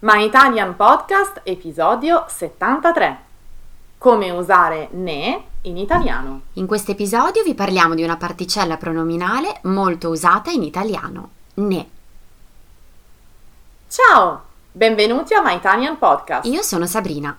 My Italian Podcast, episodio 73. Come usare ne in italiano. In questo episodio vi parliamo di una particella pronominale molto usata in italiano, ne. Ciao, benvenuti a My Italian Podcast. Io sono Sabrina.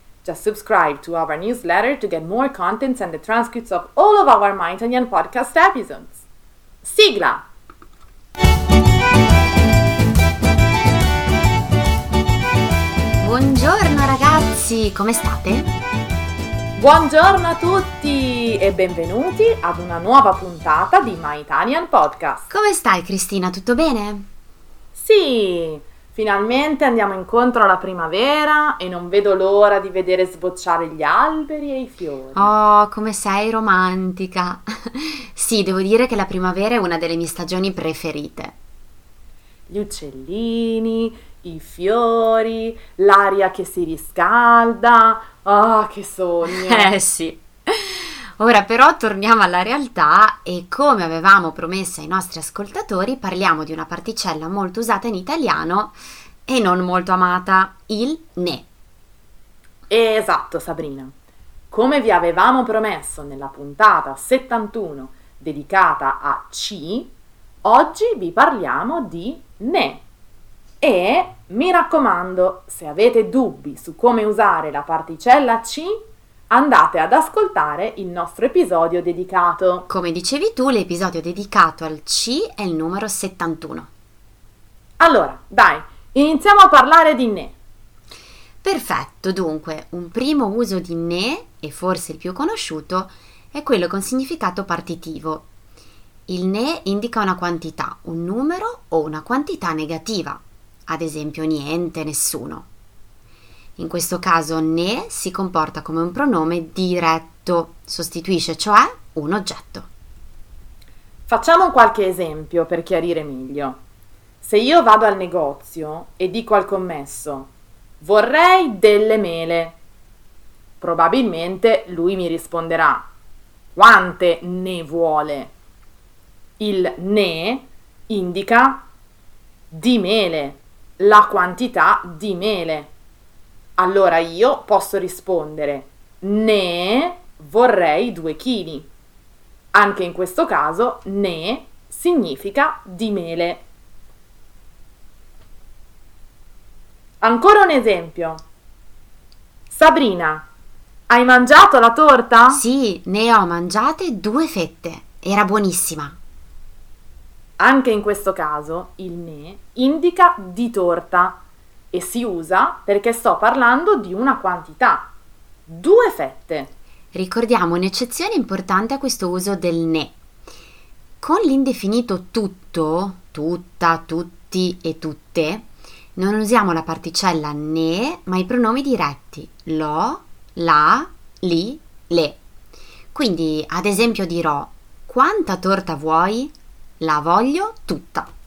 Just subscribe to our newsletter to get more contents and the transcripts of all of our My Italian podcast episodes. Sigla! Buongiorno ragazzi, come state? Buongiorno a tutti e benvenuti ad una nuova puntata di My Italian Podcast. Come stai Cristina, tutto bene? Sì, finalmente andiamo incontro alla primavera e non vedo l'ora di vedere sbocciare gli alberi e i fiori. Oh, come sei romantica. sì, devo dire che la primavera è una delle mie stagioni preferite. Gli uccellini, i fiori, l'aria che si riscalda. Ah, che sogno! Eh sì. Ora però torniamo alla realtà e come avevamo promesso ai nostri ascoltatori parliamo di una particella molto usata in italiano e non molto amata, il ne. Esatto, Sabrina. Come vi avevamo promesso nella puntata 71 dedicata a C, oggi vi parliamo di ne. E mi raccomando, se avete dubbi su come usare la particella C, andate ad ascoltare il nostro episodio dedicato. Come dicevi tu, l'episodio dedicato al C è il numero 71. Allora, dai, iniziamo a parlare di ne. Perfetto, dunque, un primo uso di ne, e forse il più conosciuto, è quello con significato partitivo. Il ne indica una quantità, un numero o una quantità negativa, ad esempio niente, nessuno. In questo caso ne si comporta come un pronome diretto, sostituisce cioè un oggetto. Facciamo qualche esempio per chiarire meglio. Se io vado al negozio e dico al commesso vorrei delle mele, probabilmente lui mi risponderà quante ne vuole. Il ne indica di mele, la quantità di mele. Allora io posso rispondere ne vorrei due chili. Anche in questo caso ne significa di mele. Ancora un esempio. Sabrina, hai mangiato la torta? Sì, ne ho mangiate due fette. Era buonissima. Anche in questo caso il ne indica di torta e si usa perché sto parlando di una quantità. Due fette. Ricordiamo un'eccezione importante a questo uso del ne. Con l'indefinito tutto, tutta, tutti e tutte, non usiamo la particella ne, ma i pronomi diretti lo, la, li, le. Quindi, ad esempio, dirò quanta torta vuoi? La voglio tutta.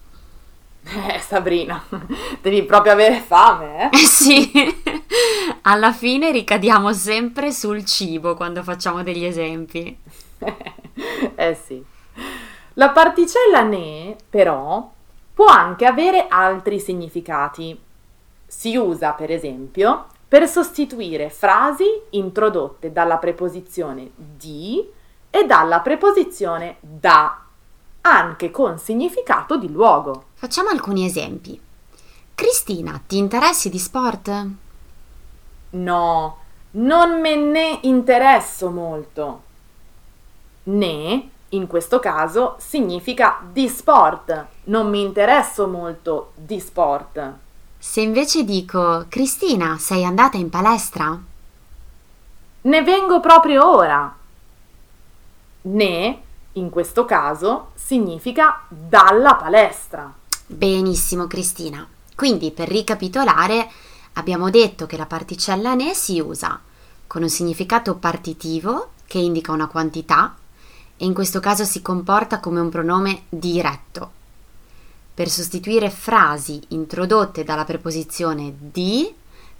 Eh, Sabrina, devi proprio avere fame, eh? Eh sì, alla fine ricadiamo sempre sul cibo quando facciamo degli esempi. eh sì. La particella ne, però, può anche avere altri significati. Si usa, per esempio, per sostituire frasi introdotte dalla preposizione di e dalla preposizione da, anche con significato di luogo. Facciamo alcuni esempi. Cristina, ti interessi di sport? No, non me ne interesso molto. Ne, in questo caso, significa di sport. Non mi interesso molto di sport. Se invece dico Cristina, sei andata in palestra? Ne vengo proprio ora. Ne, in questo caso, significa dalla palestra. Benissimo, Cristina. Quindi, per ricapitolare, abbiamo detto che la particella ne si usa con un significato partitivo che indica una quantità e in questo caso si comporta come un pronome diretto. Per sostituire frasi introdotte dalla preposizione di,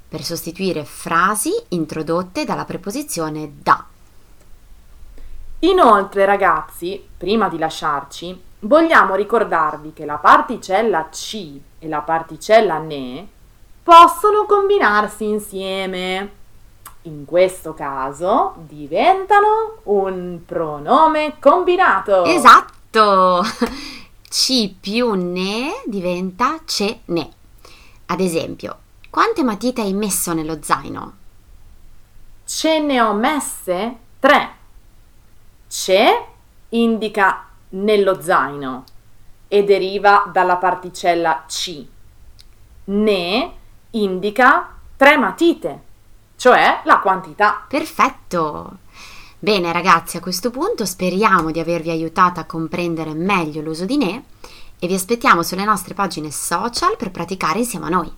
per sostituire frasi introdotte dalla preposizione da. Inoltre, ragazzi, prima di lasciarci, vogliamo ricordarvi che la particella ci e la particella ne possono combinarsi insieme. In questo caso diventano un pronome combinato. Esatto! Ci più ne diventa ce ne. Ad esempio, quante matite hai messo nello zaino? Ce ne ho messe tre. Ce indica nello zaino e deriva dalla particella ci. Ne indica tre matite, cioè la quantità. Perfetto! Bene ragazzi, a questo punto speriamo di avervi aiutato a comprendere meglio l'uso di ne e vi aspettiamo sulle nostre pagine social per praticare insieme a noi.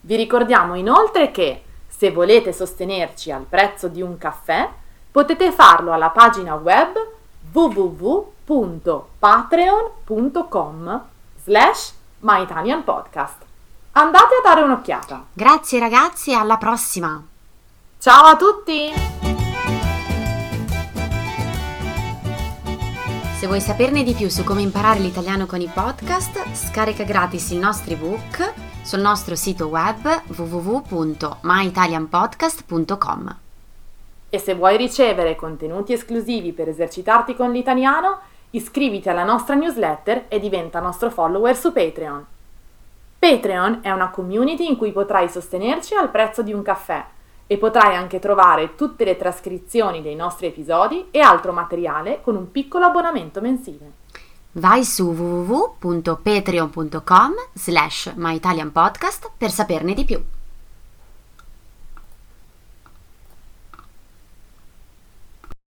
Vi ricordiamo inoltre che se volete sostenerci al prezzo di un caffè, potete farlo alla pagina web www.patreon.com slash myitalianpodcast. Andate a dare un'occhiata. Grazie ragazzi e alla prossima! Ciao a tutti! Se vuoi saperne di più su come imparare l'italiano con i podcast, scarica gratis il nostro ebook sul nostro sito web www.myitalianpodcast.com. E se vuoi ricevere contenuti esclusivi per esercitarti con l'italiano, iscriviti alla nostra newsletter e diventa nostro follower su Patreon. Patreon è una community in cui potrai sostenerci al prezzo di un caffè e potrai anche trovare tutte le trascrizioni dei nostri episodi e altro materiale con un piccolo abbonamento mensile. Vai su www.patreon.com slash myitalianpodcast per saperne di più.